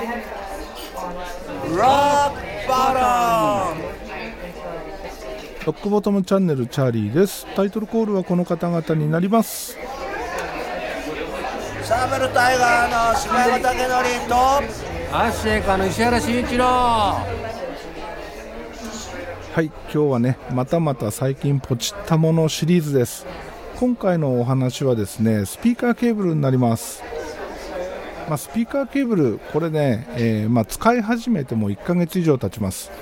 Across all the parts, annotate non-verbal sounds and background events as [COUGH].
Rock bottom! ロックボトムチャンネルチャーリーです。タイトルコールはこの方々になります。サーベルタイガーの柴山武則とアッシェイカーの石原慎一郎。はい今日はねまたまた最近ポチったものシリーズです。今回のお話はですねスピーカーケーブルになりますまあ、スピーカーケーブルこれね、えーまあ、使い始めても1ヶ月以上経ちます。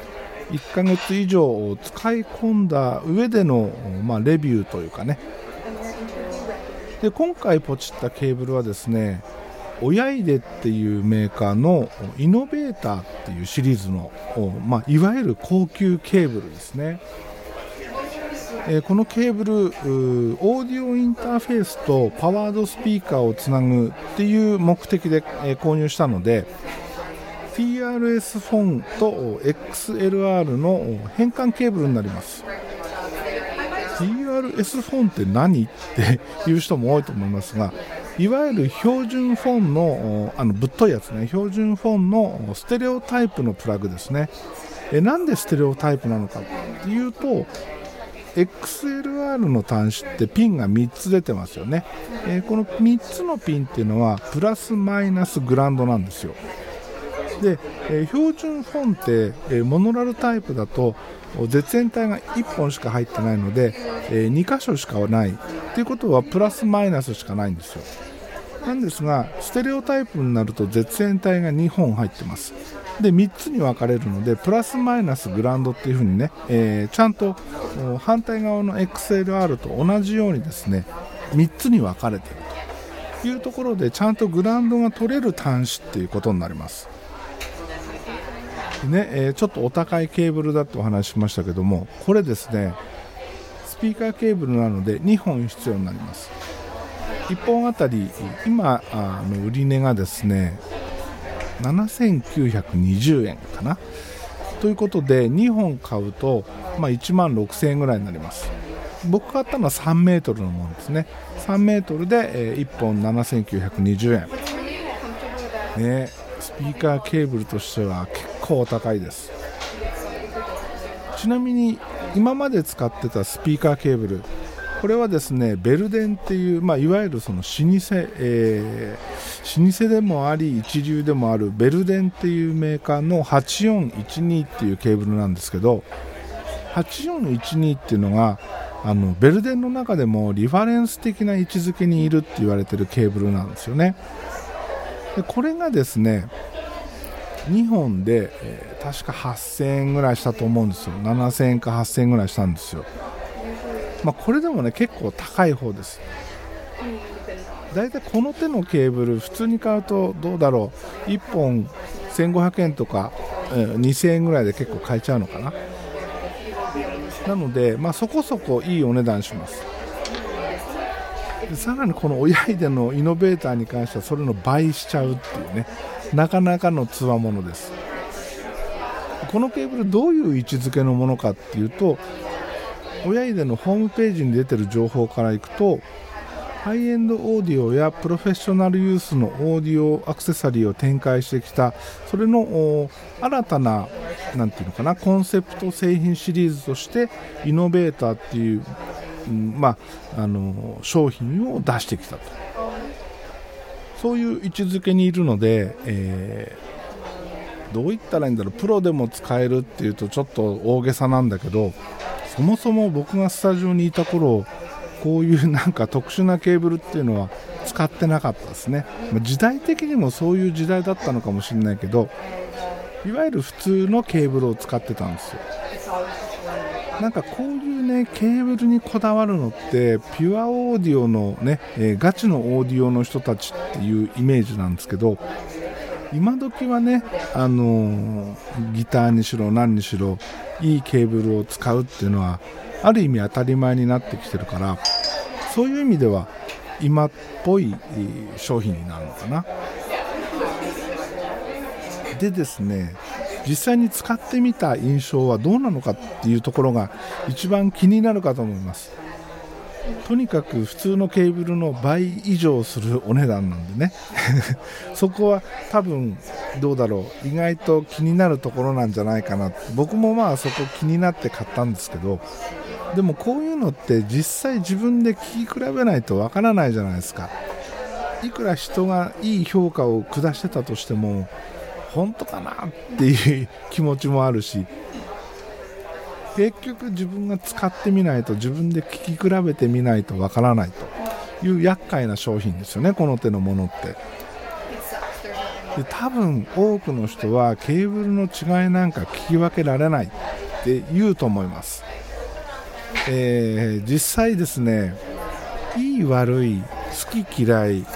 1ヶ月以上使い込んだ上での、まあ、レビューというかね。で今回ポチったケーブルはですね親出っていうメーカーのイノベーターっていうシリーズの、まあ、いわゆる高級ケーブルですね。え、このケーブルオーディオインターフェースとパワードスピーカーをつなぐっていう目的で、え、購入したので TRS フォンと XLR の変換ケーブルになります。TRS フォンって何？っていう人も多いと思いますがいわゆる標準フォンのあのぶっといやつね。標準フォンのステレオタイプのプラグですね。えなんでステレオタイプなのかっていうと XLR の端子ってピンが3つ出てますよね、えー、この3つのピンっていうのはプラスマイナスグランドなんですよ。で、えー、標準フォンって、えー、モノラルタイプだと絶縁体が1本しか入ってないので、え2箇所しかない。っていうことはプラスマイナスしかないんですよ。なんですがステレオタイプになると絶縁体が2本入ってます。で3つに分かれるのでプラスマイナスグランドっていう風にね、えー、ちゃんと反対側の XLR と同じようにですね3つに分かれているというところでちゃんとグランドが取れる端子っていうことになります。ね、えー、ちょっとお高いケーブルだとお話ししましたけどもこれですねスピーカーケーブルなので2本必要になります。1本あたり今あの売り値がですね7920円かな。ということで2本買うと、まあ、1万6000円ぐらいになります。僕買ったのは3メートルのものですね。3メートルで、え、1本7920円ねスピーカーケーブルとしては結構高いです。ちなみに今まで使ってたスピーカーケーブルこれはですねベルデンっていう、まあ、いわゆるその老舗、えー、老舗でもあり一流でもあるベルデンっていうメーカーの8412っていうケーブルなんですけど8412っていうのがあのベルデンの中でもリファレンス的な位置づけにいるって言われてるケーブルなんですよね。でこれがですね2本で、えー、確か8000円ぐらいしたと思うんですよ。7000円か8000円ぐらいしたんですよ。まあ、これでもね結構高い方です。だいたいこの手のケーブル普通に買うとどうだろう。1本1500円とか、えー、2000円ぐらいで結構買えちゃうのかな。なので、まあ、そこそこいいお値段します。さらにこの親出のイノベーターに関してはそれの倍しちゃうっていうね。なかなかのつわものです。このケーブルどういう位置づけのものかっていうと親出のホームページに出てる情報からいくとハイエンドオーディオやプロフェッショナルユースのオーディオアクセサリーを展開してきたそれの新たな何て言うのかなコンセプト製品シリーズとしてイノベーターっていう、うん、まあ、あの商品を出してきたと。そういう位置づけにいるので、えー、どう言ったらいいんだろう。プロでも使えるっていうとちょっと大げさなんだけどそもそも僕がスタジオにいた頃こういう [LAUGHS] なんか特殊なケーブルっていうのは使ってなかったですね。時代的にもそういう時代だったのかもしれないけどいわゆる普通のケーブルを使ってたんですよ。なんかこういうねケーブルにこだわるのってピュアオーディオのね、えー、ガチのオーディオの人たちっていうイメージなんですけど今時はね、あの、ギターにしろ何にしろいいケーブルを使うっていうのはある意味当たり前になってきてるからそういう意味では今っぽい商品になるのかな。でですね実際に使ってみた印象はどうなのかっていうところが一番気になるかと思います。とにかく普通のケーブルの倍以上するお値段なんでね。[LAUGHS] そこは多分どうだろう。意外と気になるところなんじゃないかな。僕もまあそこ気になって買ったんですけど。でもこういうのって実際自分で聞き比べないとわからないじゃないですか。いくら人がいい評価を下してたとしても本当かなっていう気持ちもあるし。結局自分が使ってみないと自分で聞き比べてみないとわからないと。いう厄介な商品ですよねこの手のものって。で多分多くの人はケーブルの違いなんか聞き分けられないって言うと思います、えー、実際ですねいい悪い好き嫌い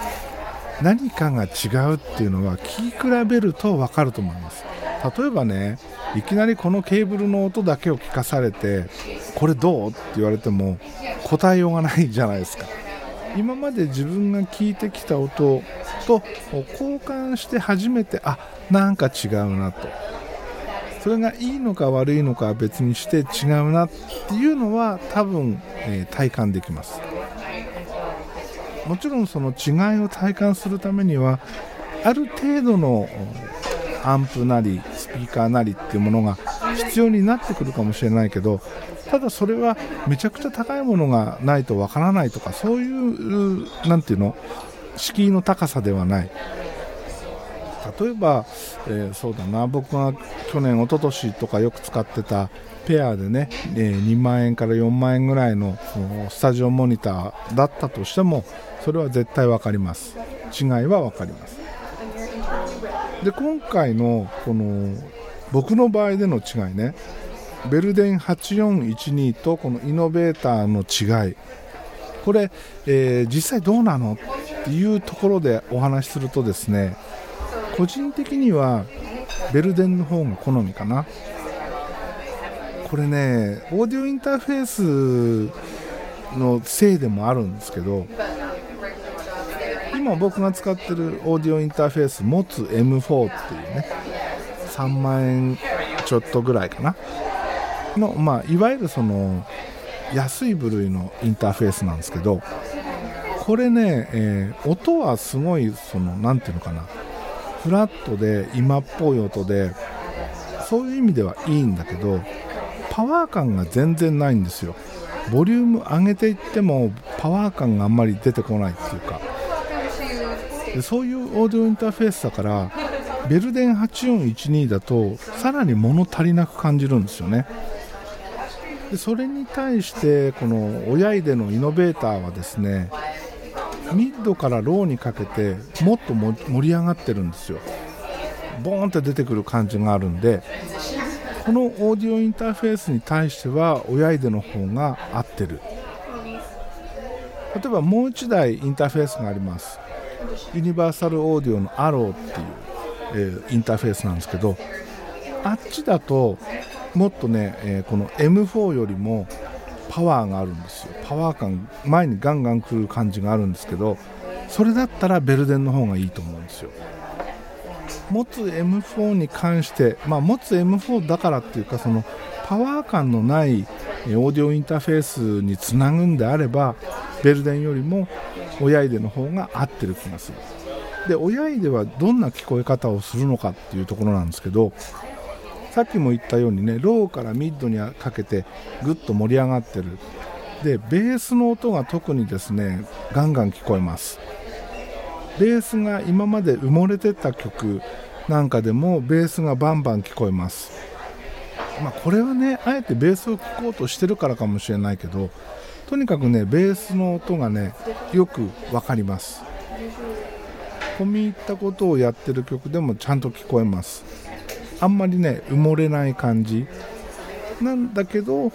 何かが違うっていうのは聞き比べると分かると思います。例えばねいきなりこのケーブルの音だけを聞かされてこれどうって言われても答えようがないじゃないですか。今まで自分が聞いてきた音と交換して初めてあなんか違うなと。それがいいのか悪いのかは別にして違うなっていうのは多分、えー、体感できます。もちろんその違いを体感するためにはある程度のアンプなりスピーカーなりっていうものが必要になってくるかもしれないけどただそれはめちゃくちゃ高いものがないとわからないとかそういう何ていうの敷居の高さではない。例えば、えー、そうだな僕が去年一昨年とかよく使ってたペアでね、えー、2万円から4万円ぐらいのスタジオモニターだったとしてもそれは絶対分かります。違いは分かります。で今回のこの僕の場合での違いね。ベルデン8412とこのイノベーターの違い。これ、えー、実際どうなの？っていうところでお話しするとですね個人的にはベルデンの方が好みかな。これねオーディオインターフェースのせいでもあるんですけど今僕が使ってるオーディオインターフェース持つ M4 っていうね3万円ちょっとぐらいかな。の、まあ、いわゆるその安い部類のインターフェースなんですけどこれね、えー、音はすごいその何ていうのかな。フラットで今っぽい音でそういう意味ではいいんだけどパワー感が全然ないんですよ。ボリューム上げていってもパワー感があんまり出てこないっていうか。でそういうオーディオインターフェースだからベルデン8412だとさらに物足りなく感じるんですよね。でそれに対してこの親出のイノベーターはですねミッドからローにかけてもっと盛り上がってるんですよ。ボーンって出てくる感じがあるんでこのオーディオインターフェースに対しては親出の方が合ってる。例えばもう1台インターフェースがあります。ユニバーサルオーディオのアローっていう、えー、インターフェースなんですけどあっちだともっとね、えー、この M4 よりもパワーがあるんですよ。パワー感前にガンガン来る感じがあるんですけどそれだったらベルデンの方がいいと思うんですよ。持つ M4 に関して、まあ、持つ M4 だからっていうかそのパワー感のないオーディオインターフェースにつなぐんであればベルデンよりも親出の方が合ってる気がする。で親出はどんな聞こえ方をするのかっていうところなんですけどさっきも言ったようにねローからミッドにかけてぐっと盛り上がってる。でベースの音が特にですねガンガン聞こえます。ベースが今まで埋もれてた曲なんかでもベースがバンバン聞こえます。まあ、これはねあえてベースを聴こうとしてるからかもしれないけどとにかくねベースの音がねよく分かります。込み入ったことをやってる曲でもちゃんと聞こえます。あんまりね埋もれない感じ。なんだけど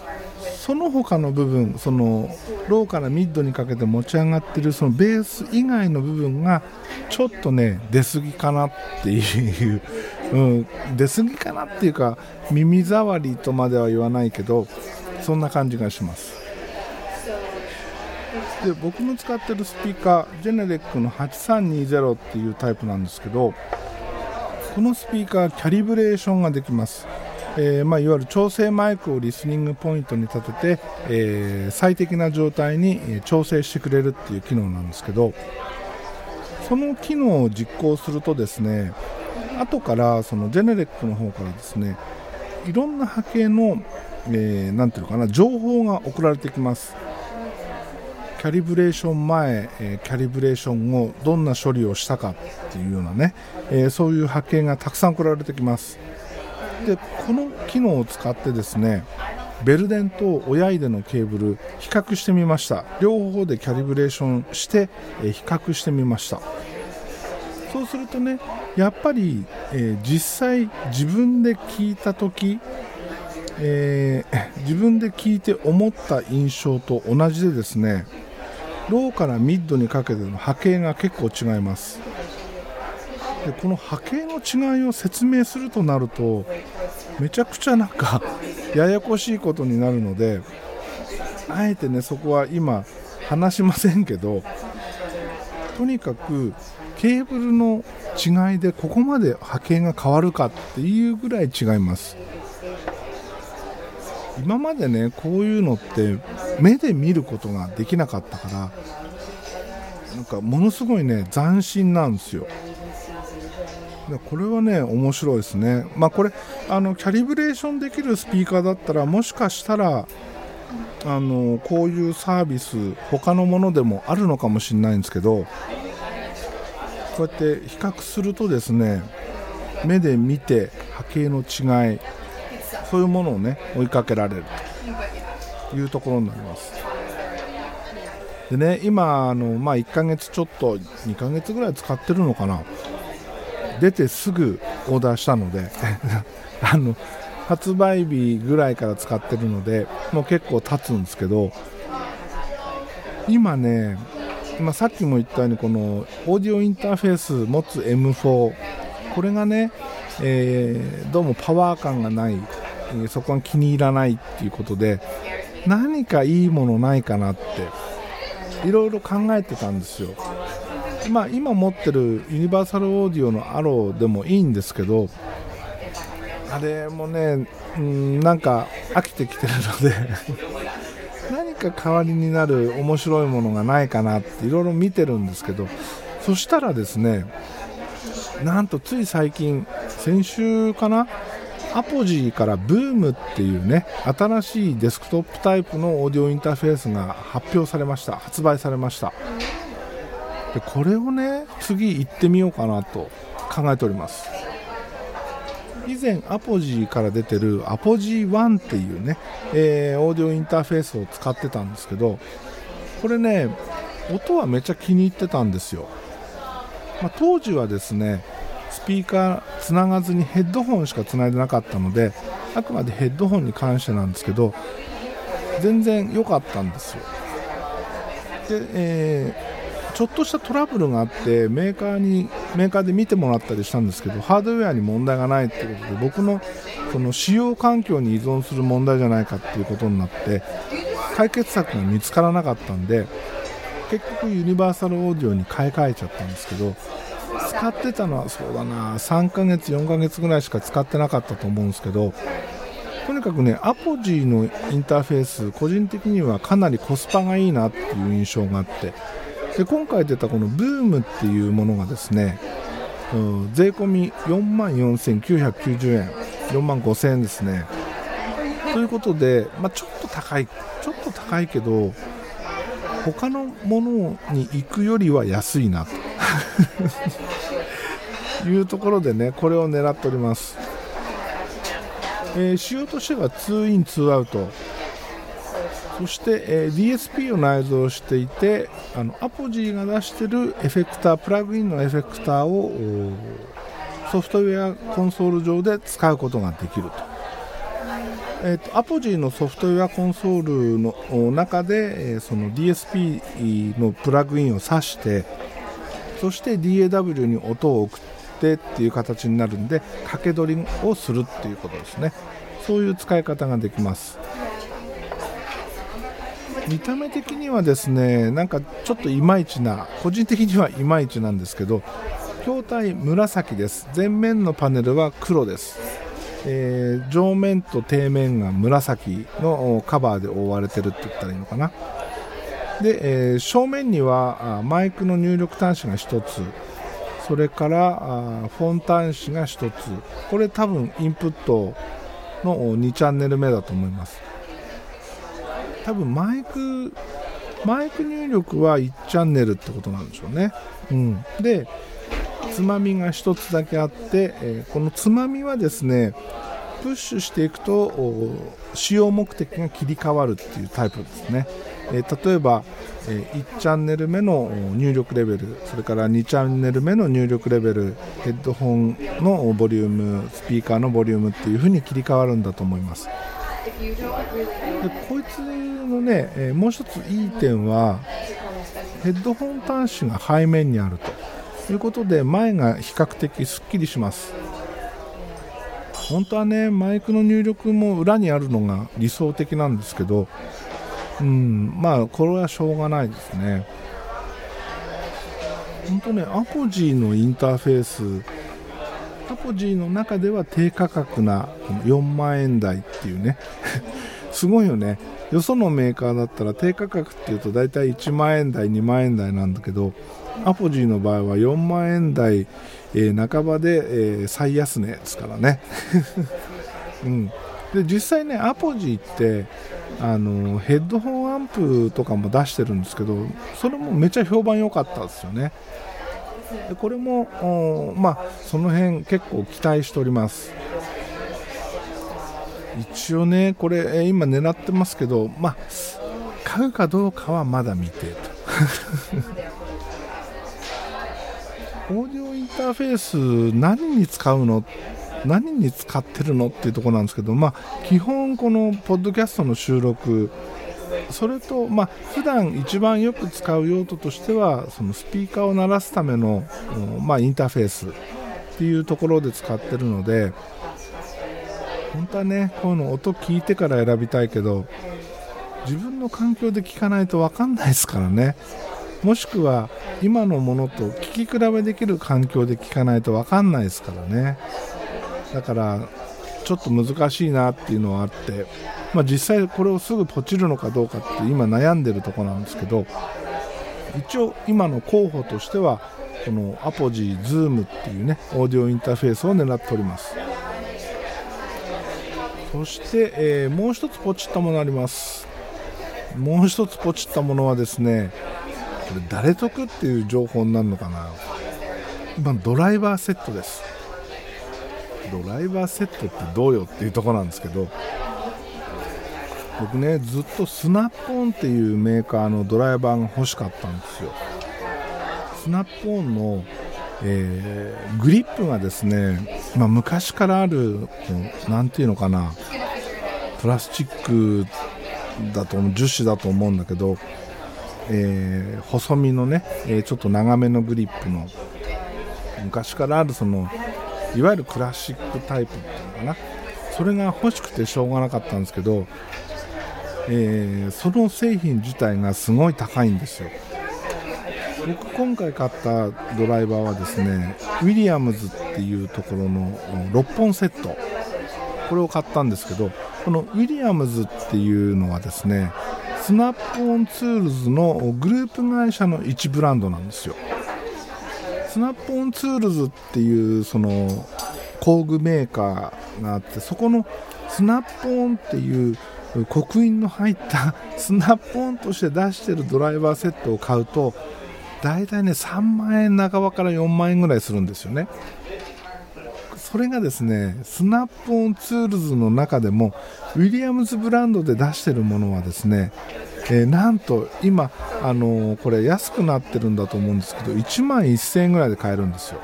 その他の部分そのローからミッドにかけて持ち上がってるそのベース以外の部分がちょっとね出過ぎかなっていう、うん、出過ぎかなっていうか耳障りとまでは言わないけどそんな感じがします。で僕の使ってるスピーカージェネレックの8320っていうタイプなんですけどこのスピーカーキャリブレーションができます。えーまあ、いわゆる調整マイクをリスニングポイントに立てて、えー最適な状態に調整してくれるっていう機能なんですけどその機能を実行するとですね後からそのジェネレックの方からですねいろんな波形の、えーていうのかな情報が送られてきます。キャリブレーション前、えキャリブレーション後どんな処理をしたかっていうようなね、えそういう波形がたくさん送られてきます。でこの機能を使ってですねベルデンと親入れのケーブル比較してみました。両方でキャリブレーションして、比較してみました。そうするとねやっぱり、えー実際自分で聞いた時、えー自分で聞いて思った印象と同じでですねローからミッドにかけての波形が結構違います。でこの波形の違いを説明するとなるとめちゃくちゃなんかややこしいことになるのであえてねそこは今話しませんけどとにかくケーブルの違いでここまで波形が変わるかっていうぐらい違います。今までねこういうのって目で見ることができなかったからなんかものすごいね斬新なんですよ。でこれはね面白いですね。まあこれあのキャリブレーションできるスピーカーだったらもしかしたらあのこういうサービス他のものでもあるのかもしれないんですけどこうやって比較するとですね目で見て波形の違いそういうものをね追いかけられる。というところになります。でね今あの、まあ、1ヶ月ちょっと2ヶ月ぐらい使ってるのかな。出てすぐオーダーしたので [LAUGHS] あの発売日ぐらいから使ってるのでもう結構経つんですけど今ね今さっきも言ったようにこのオーディオインターフェース持つ M4 これがね、えーどうもパワー感がない、えそこが気に入らないっていうことで何かいいものないかなっていろいろ考えてたんですよ。まあ今持ってるユニバーサルオーディオのアローでもいいんですけどあれもねうんなんか飽きてきてるので [LAUGHS] 何か代わりになる面白いものがないかなっていろいろ見てるんですけどそしたらですねなんとつい最近先週かなアポジーからブームっていうね新しいデスクトップタイプのオーディオインターフェースが発表されました発売されました。でこれをね次行ってみようかなと考えております。以前アポジーから出てるアポジー1っていうね、えーオーディオインターフェースを使ってたんですけどこれね音はめっちゃ気に入ってたんですよ、まあ当時はですねスピーカーつながずにヘッドホンしかつないでなかったのであくまでヘッドホンに関してなんですけど全然良かったんですよ。で、えーちょっとしたトラブルがあってメーカーにメーカーで見てもらったりしたんですけどハードウェアに問題がないっていうことで僕のその使用環境に依存する問題じゃないかっていうことになって解決策が見つからなかったんで結局ユニバーサルオーディオに買い替えちゃったんですけど使ってたのはそうだな。3ヶ月4ヶ月ぐらいしか使ってなかったと思うんですけどとにかくねアポジーのインターフェース個人的にはかなりコスパがいいなっていう印象があってで今回出たこのブームっていうものがですね、うん、税込み4万4990円4万5000円ですね。ということで、まあ、ちょっと高いちょっと高いけど他のものに行くよりは安いなと。いうところでねこれを狙っております、えー仕様としては2イン2アウト。そして、えー DSP を内蔵していてあのアポジーが出してるエフェクタープラグインのエフェクターをソフトウェアコンソール上で使うことができると,、えーとアポジーのソフトウェアコンソールの中で、えーその DSP のプラグインを挿してそして DAW に音を送ってっていう形になるんで掛け取りをするっていうことですね。そういう使い方ができます。見た目的にはですねなんかちょっといまいちな個人的にはいまいちなんですけど筐体紫です。前面のパネルは黒です。えー上面と底面が紫のカバーで覆われてるって言ったらいいのかな。で、えー正面にはマイクの入力端子が1つ。それからあフォン端子が1つ。これ多分インプットの2チャンネル目だと思います。多分マイクマイク入力は1チャンネルってことなんでしょうね、うん、でつまみが1つだけあって、えーこのつまみはですねプッシュしていくと使用目的が切り替わるっていうタイプですね、えー例えば、えー1チャンネル目の入力レベルそれから2チャンネル目の入力レベルヘッドホンのボリュームスピーカーのボリュームっていう風に切り替わるんだと思います。でこいつのね、えーもう一ついい点はヘッドホン端子が背面にあるということで前が比較的すっきりします。本当はねマイクの入力も裏にあるのが理想的なんですけどうんまあこれはしょうがないですね。本当ねアポジーのインターフェースアポジーの中では低価格な4万円台っていうね。[LAUGHS] すごいよね。よそのメーカーだったら低価格っていうと大体1万円台2万円台なんだけどアポジーの場合は4万円台、えー半ばで、えー最安値ですからね、[LAUGHS] うん、で実際ねアポジーってあのヘッドホンアンプとかも出してるんですけどそれもめっちゃ評判良かったですよね。でこれもまあその辺結構期待しております。一応ねこれえ今狙ってますけどまあ買うかどうかはまだ未定と。[LAUGHS] オーディオンターフェース何に使うの？何に使ってるの？っていうところなんですけど、まあ、基本このポッドキャストの収録それと、まあ普段一番よく使う用途としてはそのスピーカーを鳴らすための、まあ、インターフェースっていうところで使ってるので本当はねこういうの音聞いてから選びたいけど自分の環境で聞かないと分かんないですからね。もしくは今のものと聞き比べできる環境で聞かないと分かんないですからね。だからちょっと難しいなっていうのはあって、まあ、実際これをすぐポチるのかどうかって今悩んでるとこなんですけど一応今の候補としてはこのアポジーズームっていうねオーディオインターフェースを狙っております。そして、えーもう一つポチったものあります。もう一つポチったものはですねこれ誰得っていう情報になるのかな？今ドライバーセットです。ドライバーセットってどうよっていうとこなんですけど僕ねずっとスナップオンっていうメーカーのドライバーが欲しかったんですよ。スナップオンの、えーグリップがですね、まあ、昔からあるこうなんていうのかなプラスチックだと樹脂だと思うんだけど、えー細身のね、えちょっと長めのグリップの昔からあるそのいわゆるクラシックタイプっていうのかな。それが欲しくてしょうがなかったんですけど、えーその製品自体がすごい高いんですよ。僕今回買ったドライバーはですねウィリアムズっていうところの6本セット。これを買ったんですけどこのウィリアムズっていうのはですねスナップオンツールズのグループ会社の一ブランドなんですよ。スナップオンツールズっていうその工具メーカーがあってそこのスナップオンっていう刻印の入ったスナップオンとして出してるドライバーセットを買うと大体ね3万円半ばから4万円ぐらいするんですよね。それがですねスナップオンツールズの中でもウィリアムズブランドで出してるものはですね、えーなんと今、あのーこれ安くなってるんだと思うんですけど1万1000円ぐらいで買えるんですよ。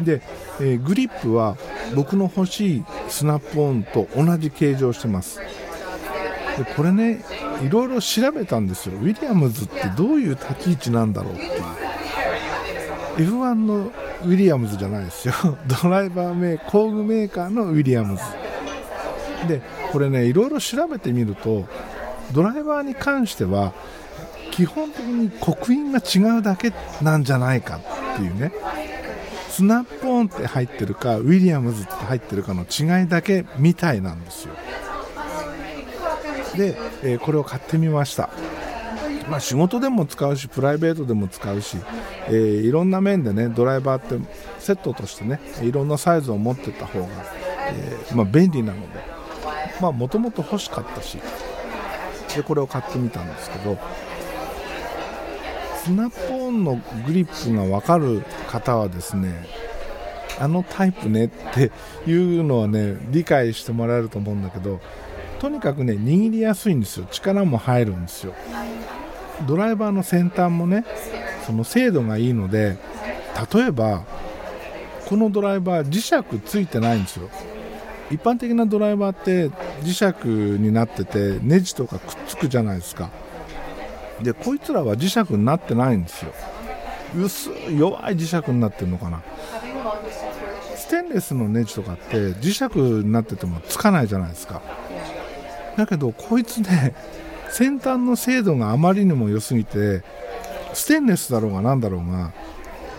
で、えーグリップは僕の欲しいスナップオンと同じ形状をしてます。でこれねいろいろ調べたんですよ。ウィリアムズってどういう立ち位置なんだろうっていう。F1 のウィリアムズじゃないですよ。[LAUGHS] ドライバーメー工具メーカーのウィリアムズ。でこれねいろいろ調べてみるとドライバーに関しては基本的に刻印が違うだけなんじゃないかっていうね。スナップオンって入ってるかウィリアムズって入ってるかの違いだけみたいなんですよ。で、えーこれを買ってみました。まあ、仕事でも使うしプライベートでも使うし、えーいろんな面でねドライバーってセットとしてねいろんなサイズを持ってった方が、えーまあ、便利なのでもともと欲しかったしでこれを買ってみたんですけどスナップオンのグリップが分かる方はですねあのタイプねっていうのはね理解してもらえると思うんだけどとにかくね握りやすいんですよ。力も入るんですよ。ドライバーの先端もねその精度がいいので例えばこのドライバー磁石ついてないんですよ。一般的なドライバーって磁石になっててネジとかくっつくじゃないですか。でこいつらは磁石になってないんですよ。薄い弱い磁石になってるのかな。ステンレスのネジとかって磁石になっててもつかないじゃないですか。だけどこいつね先端の精度があまりにも良すぎてステンレスだろうが何だろうが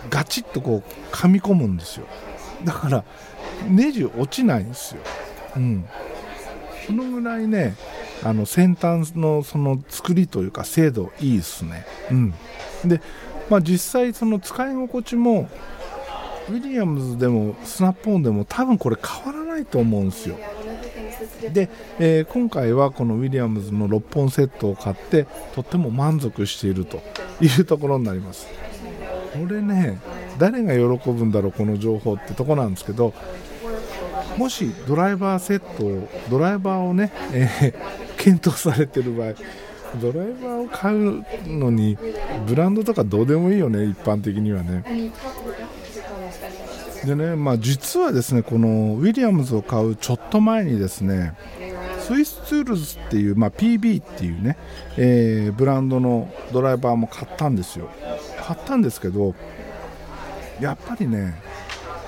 ガチッとこう噛み込むんですよ。だからネジ落ちないんですよ。うん。そのぐらいねあの先端のその作りというか精度いいですね。うん。でまあ実際その使い心地もウィリアムズでもスナップオンでも多分これ変わらないと思うんですよ。で、えー今回はこのウィリアムズの6本セットを買ってとっても満足しているというところになります。これね誰が喜ぶんだろうこの情報ってとこなんですけどもしドライバーセットをドライバーをね、えー検討されてる場合ドライバーを買うのにブランドとかどうでもいいよね一般的にはねでね、まあ、実はですねこのウィリアムズを買うちょっと前にですねスイスツールズっていう、まあ、PB っていうね、えーブランドのドライバーも買ったんですよ。買ったんですけどやっぱりね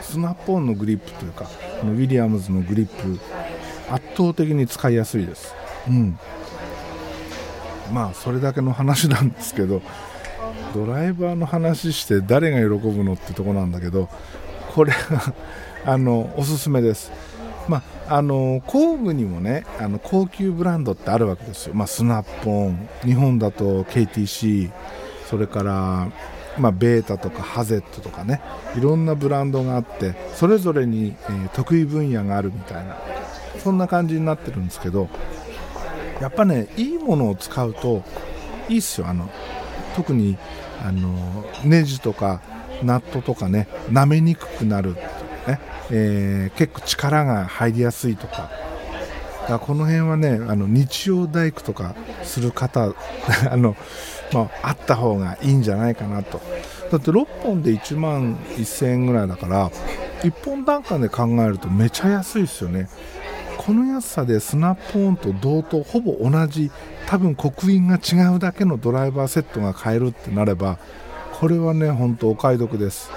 スナップオンのグリップというかこのウィリアムズのグリップ圧倒的に使いやすいです。うん。まあそれだけの話なんですけどドライバーの話して誰が喜ぶのってとこなんだけどこれが [LAUGHS] あのおすすめです。まああの工具にもねあの高級ブランドってあるわけですよ、まあ、スナップオン日本だと KTC それからまあ、ベータとかハゼットとかねいろんなブランドがあってそれぞれに、えー得意分野があるみたいなそんな感じになってるんですけどやっぱねいいものを使うといいっすよ。あの特にあのネジとかナットとかね舐めにくくなるね、えー結構力が入りやすいとか。だこの辺はねあの日曜大工とかする方 [LAUGHS] あの、まあ、あった方がいいんじゃないかなと。だって6本で1万1000円ぐらいだから1本単価で考えるとめちゃ安いですよね。この安さでスナップオンと同等ほぼ同じ多分刻印が違うだけのドライバーセットが買えるってなればこれはね本当お買い得です。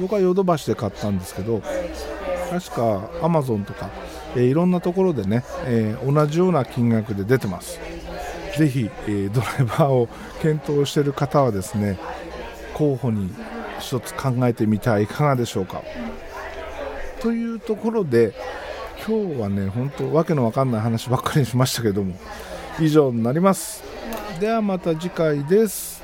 僕はヨドバシで買ったんですけど確かアマゾンとか、えーいろんなところでね、えー同じような金額で出てます。ぜひ、えードライバーを検討してる方はですね候補に一つ考えてみてはいかがでしょうか。というところで今日はね本当わけのわかんない話ばっかりしましたけども以上になります。ではまた次回です。